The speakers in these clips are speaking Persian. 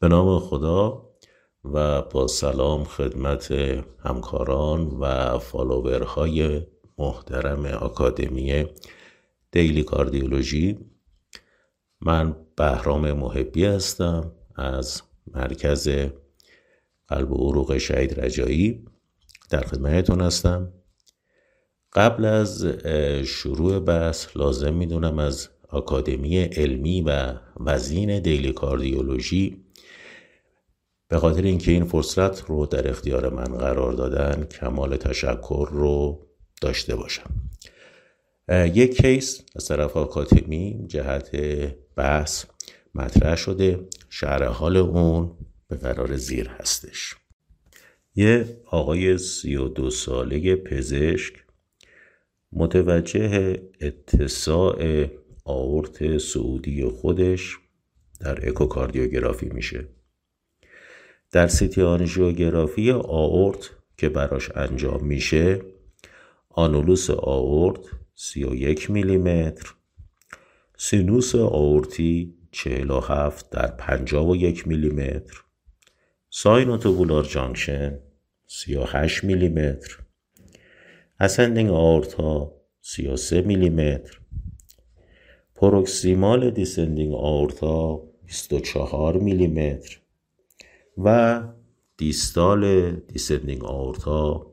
به نام خدا و با سلام خدمت همکاران و فالوورهای محترم آکادمی دیلی کاردیولوژی. من بهرام محبی هستم از مرکز قلب و عروق شهید رجایی. در خدمتتون هستم. قبل از شروع بحث لازم می‌دونم از آکادمی علمی و وزین دیلی کاردیولوژی به خاطر اینکه این فرصت رو در اختیار من قرار دادن کمال تشکر رو داشته باشم. یک کیس از طرف آکادمی جهت بحث مطرح شده. شهر حال اون به قرار زیر هستش. یه آقای سی و دو ساله پزشک متوجه اتساع آئورت صعودی خودش در اکوکاردیوگرافی میشه. در سی‌تی آنژیوگرافی آئورت که براش انجام میشه. annulus آئورت 31 میلیمتر. سینوس آئورتی 47 در 51 میلیمتر. sinotubular junction 38 میلیمتر. ascending aorta 33 میلیمتر. proximal descending aorta 24 میلیمتر. و distal descending aorta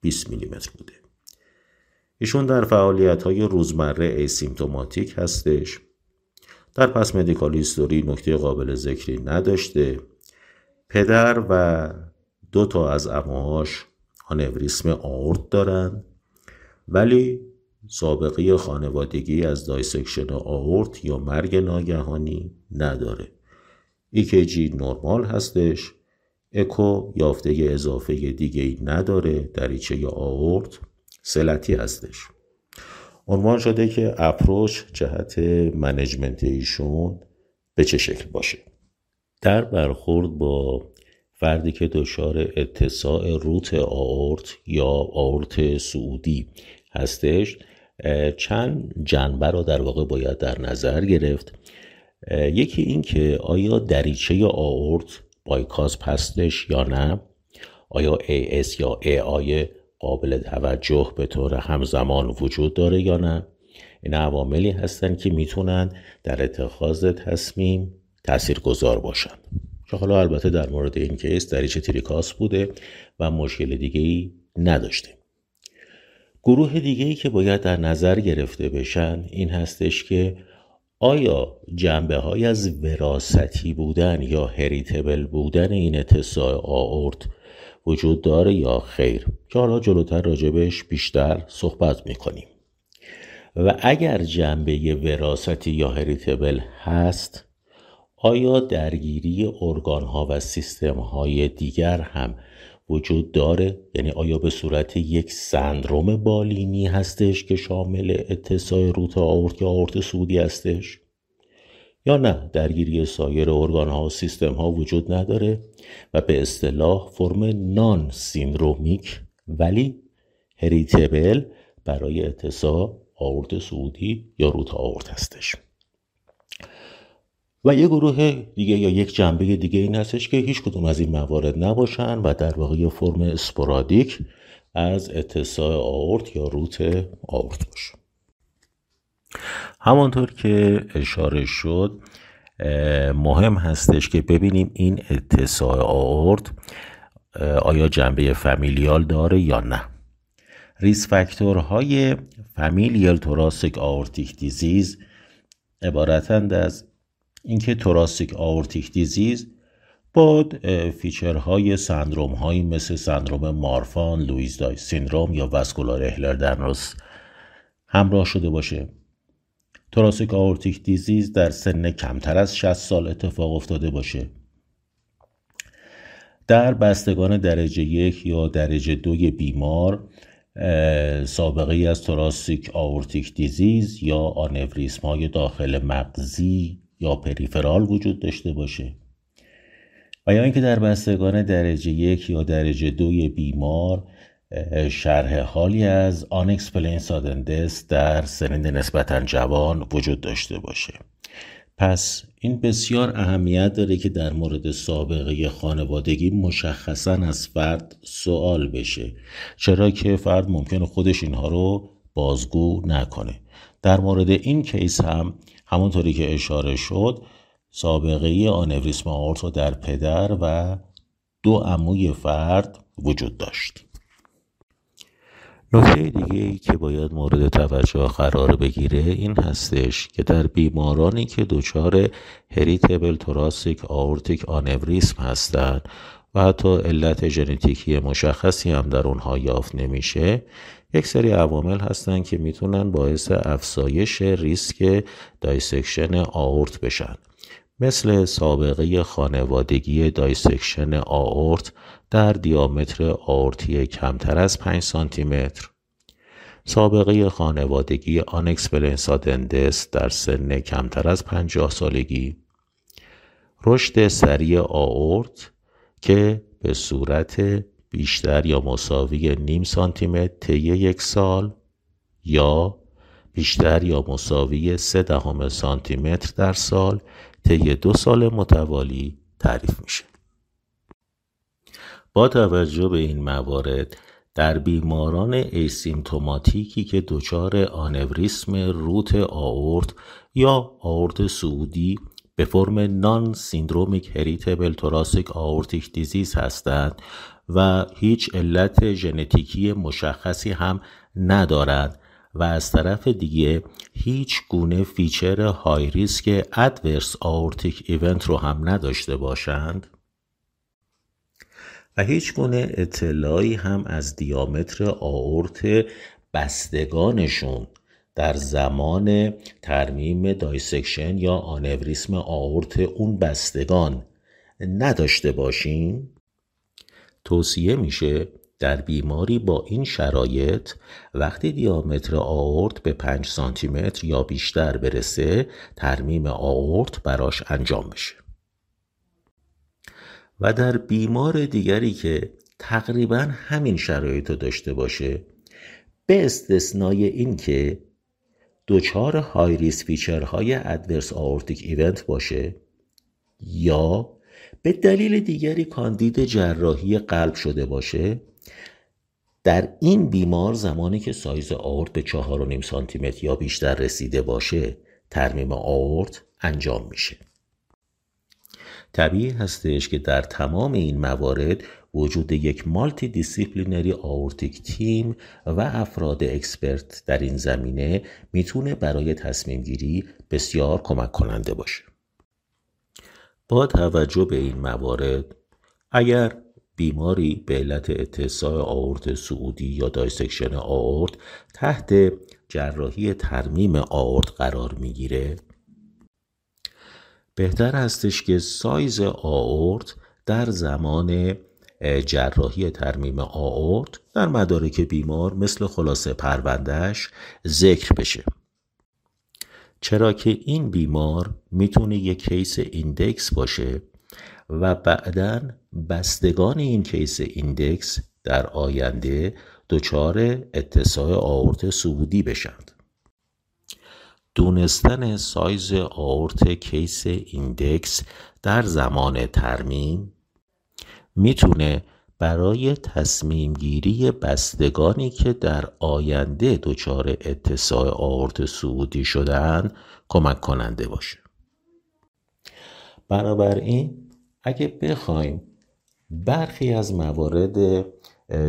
20 میلیمتر بوده. ایشون در فعالیت های روزمره asymptomatic هستش. در past medical history نکته قابل ذکری نداشته. پدر و دو تا از عمه‌هاش آنوریسم آئورت دارن ولی سابقه خانوادگی از dissection آئورت یا مرگ ناگهانی نداره. EKG نرمال هستش. اکو یافته اضافه دیگه ای نداره دریچه آئورت سه لتی هستش. عنوان شده که approach جهت management ایشون به چه شکل باشه. در برخورد با فردی که دچار اتساع روت آورت یا آورت سعودی هستش چند جنبه رو در واقع باید در نظر گرفت. یکی این که آیا دریچه آورت بایکاس پستش یا نه؟ آیا AS یا AI قابل توجه به طور همزمان وجود داره یا نه؟ این عواملی هستند که می‌تونن در اتخاذ تصمیم تأثیر گذار باشن. که حالا البته در مورد این کیس دریچه تریکاس بوده و مشکل دیگه ای نداشته. گروه دیگه ای که باید در نظر گرفته بشن این هستش که آیا جنبه های از وراستی بودن یا هریتبل بودن این اتساع آورد وجود داره یا خیر؟ که حالا جلوتر راجبش بیشتر صحبت می‌کنیم. و اگر جنبه وراستی یا هریتبل هست آیا درگیری ارگان ها و سیستم های دیگر هم وجود داره؟ یعنی آیا به صورت یک سندروم بالینی هستش که شامل اتساع روت آورت یا آورت سودی هستش؟ یا نه درگیری سایر ارگان ها و سیستم ها وجود نداره و به اصطلاح فرم نان سیندرومیک ولی هریتبل برای اتساع آورت سعودی یا روت آورت هستش؟ و یه گروه دیگه یا یک جنبه دیگه این هستش که هیچ کدوم از این موارد نباشن و در واقع یه فرم اسپورادیک از اتساع آورت یا روت آورت باشه. همانطور که اشاره شد مهم هستش که ببینیم این اتساع آورت آیا جنبه familial داره یا نه. risk factor های familial thoracic aortic disease عبارتند از اینکه thoracic aortic disease با feature های سندروم هایی مثل سندروم مارفان، Loeys-Dietz syndrome یا vascular Ehlers-Danlos همراه شده باشه. thoracic aortic disease در سن کمتر از 60 سال اتفاق افتاده باشه. در بستگان درجه یک یا درجه دوی بیمار سابقه از توراسیک آورتیک دیزیز یا آنوریسم های داخل مغزی یا پریفرال وجود داشته باشه. و یا اینکه در بستگان درجه یک یا درجه دوی بیمار شرح حالی از Sudden Death در سنین نسبتا جوان وجود داشته باشه. پس این بسیار اهمیت داره که در مورد سابقه خانوادگی مشخصا از فرد سوال بشه. چرا که فرد ممکنه خودش اینها رو بازگو نکنه. در مورد این کیس هم همونطوری که اشاره شد سابقه آنوریسم آورتو در پدر و دو عموی فرد وجود داشت. نکته دیگه ای که باید مورد توجه قرار بگیره این هستش که در بیمارانی که دچار heritable thoracic aortic aneurysm هستند و حتی علت ژنتیکی مشخصی هم در اونها یافت نمیشه یک سری عوامل هستند که می‌تونن باعث افزایش ریسک dissection آئورت بشن. مثل سابقه خانوادگی dissection آئورت در diameter آئورتی کمتر از 5 سانتی متر سابقه خانوادگی unexplained sudden death در سن کمتر از 50 سالگی. رشد سریع آورت که به صورت بیشتر یا مساوی نیم سانتی متر طی یک سال یا بیشتر یا مساوی سه دهم سانتی متر در سال طی دو سال متوالی تعریف میشه. با توجه به این موارد در بیماران ایسیمتوماتیکی که دچار آنوریسم روت آورت یا آئورت صعودی به فرم nonsyndromic heritable thoracic aortic disease هستند و هیچ علت ژنتیکی مشخصی هم ندارند و از طرف دیگه هیچ گونه feature high risk adverse aortic event رو هم نداشته باشند و هیچ گونه اطلاعی هم از diameter آئورت بستگانشون در زمان ترمیم dissection یا آنوریسم آئورت اون بستگان نداشته باشیم؟ توصیه میشه در بیماری با این شرایط وقتی diameter آئورت به 5 سانتی متر یا بیشتر برسه ترمیم آئورت براش انجام بشه. و در بیمار دیگری که تقریبا همین شرایط رو داشته باشه به استثنای این که دچار high risk feature های adverse aortic event باشه یا به دلیل دیگری کاندید جراحی قلب شده باشه در این بیمار زمانی که سایز آئورت به چهار و نیم سانتی متر یا بیشتر رسیده باشه ترمیم آئورت انجام میشه. طبیعی هستش که در تمام این موارد وجود یک multidisciplinary aortic team و افراد expert در این زمینه می‌تونه برای تصمیم گیری بسیار کمک کننده باشه. با توجه به این موارد اگر بیماری به علت اتساع آورت صعودی یا dissection آورت تحت جراحی ترمیم آورت قرار می‌گیره بهتر هستش که سایز آورت در زمان جراحی ترمیم آورت در مدارک بیمار مثل خلاصه پروندهش ذکر بشه. چرا که این بیمار می‌تونه یک case index باشه و بعدا بستگان این case index در آینده دچار اتساع آورت صعودی بشند. دونستن سایز آورت case index در زمان ترمیم می‌تونه برای تصمیم گیری بستگانی که در آینده دچار اتساع آورت صعودی شدن کمک کننده باشه. بنابراین اگه بخوایم برخی از موارد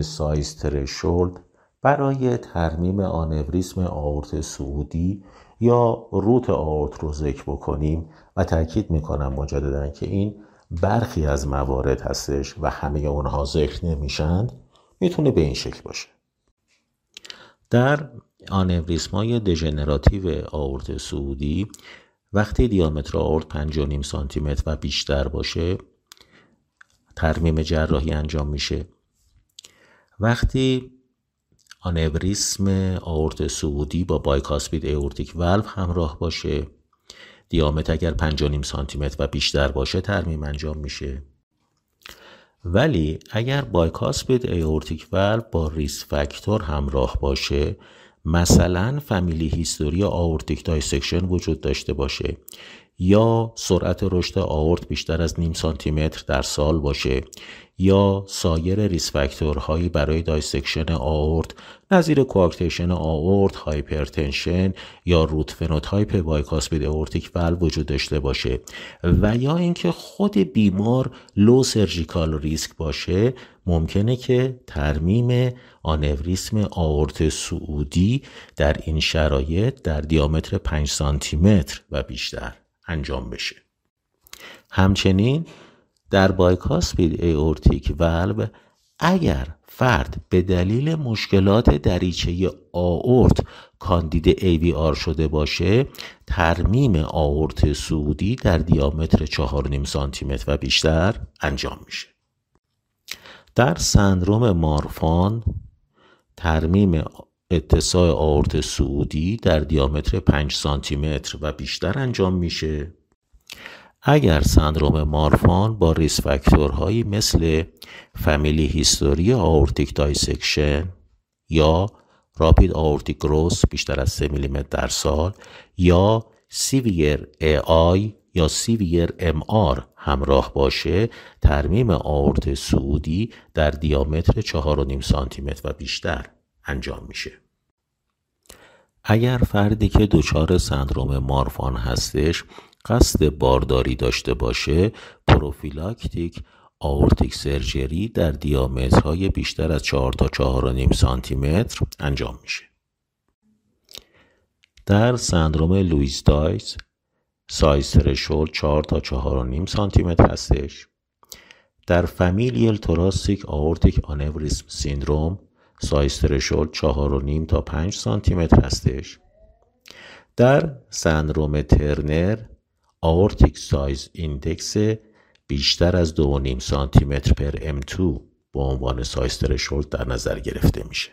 size threshold برای ترمیم آنوریسم آورت سعودی یا روت آورت رو ذکر بکنیم و تاکید می‌کنم مجددا که این برخی از موارد هستش و همه اونها ذکر نمیشند می‌تونه به این شکل باشه. در آنوریسم های دژنراتیو آورت سعودی وقتی دیامتر آورت 5.5 سانتی متر و بیشتر باشه ترمیم جراحی انجام میشه. وقتی آنوریسم آورت صعودی با bicuspid aortic valve همراه باشه diameter اگر 5.5 سانتی متر و بیشتر باشه ترمیم انجام میشه. ولی اگر bicuspid aortic valve با risk factor همراه باشه مثلا family history aortic dissection وجود داشته باشه یا سرعت رشد آورت بیشتر از نیم سانتی متر در سال باشه. یا سایر risk factor هایی برای dissection آورت نظیر coarctation آورت، hypertension یا root phenotype bicuspid aortic valve وجود داشته باشه و یا اینکه خود بیمار low surgical risk باشه ممکنه که ترمیم آنوریسم آورت صعودی در این شرایط در دیامتر 5 سانتی متر و بیشتر انجام بشه. همچنین در بایکاسپید اورتیک ولو اگر فرد به دلیل مشکلات دریچه آورت کاندید ای آر شده باشه ترمیم آورت سعودی در دیامتر 4.5 سانتی متر و بیشتر انجام میشه. در سندروم مارفان ترمیم اتساع آورت صعودی در diameter 5 سانتی متر و بیشتر انجام میشه. اگر سندروم مارفان با risk factor هایی مثل family history aortic dissection یا rapid aortic growth بیشتر از 3 میلیمتر در سال یا severe AI یا severe MR همراه باشه ترمیم آورت صعودی در diameter 4.5 سانتی متر و بیشتر انجام میشه. اگر فردی که دچار سندروم مارفان هستش قصد بارداری داشته باشه prophylactic aortic surgery در diameter های بیشتر از 4 تا 4.5 سانتی متر انجام میشه. در سندروم Loeys-Dietz size threshold 4 تا 4.5 سانتی متر هستش. در familial thoracic aortic aneurysm syndrome size threshold 4.5 تا 5 سانتی متر هستش. در سندروم ترنر aortic size index بیشتر از 2.5 سانتی متر per M2 به عنوان size threshold در نظر گرفته میشه.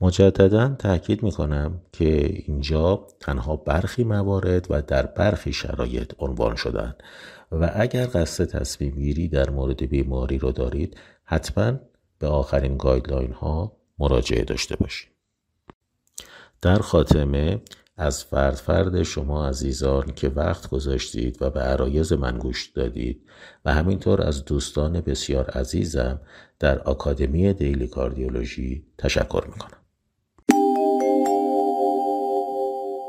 مجددا تاکید می‌کنم که اینجا تنها برخی موارد و در برخی شرایط عنوان شدن و اگر قصد تصمیم گیری در مورد بیماری رو دارید حتما به آخرین گایدلاین ها مراجعه داشته باشید. در خاتمه از فرد فرد شما عزیزان که وقت گذاشتید و به عرایز من گوش دادید و همینطور از دوستان بسیار عزیزم در آکادمی دیلی کاردیولوژی تشکر می‌کنم.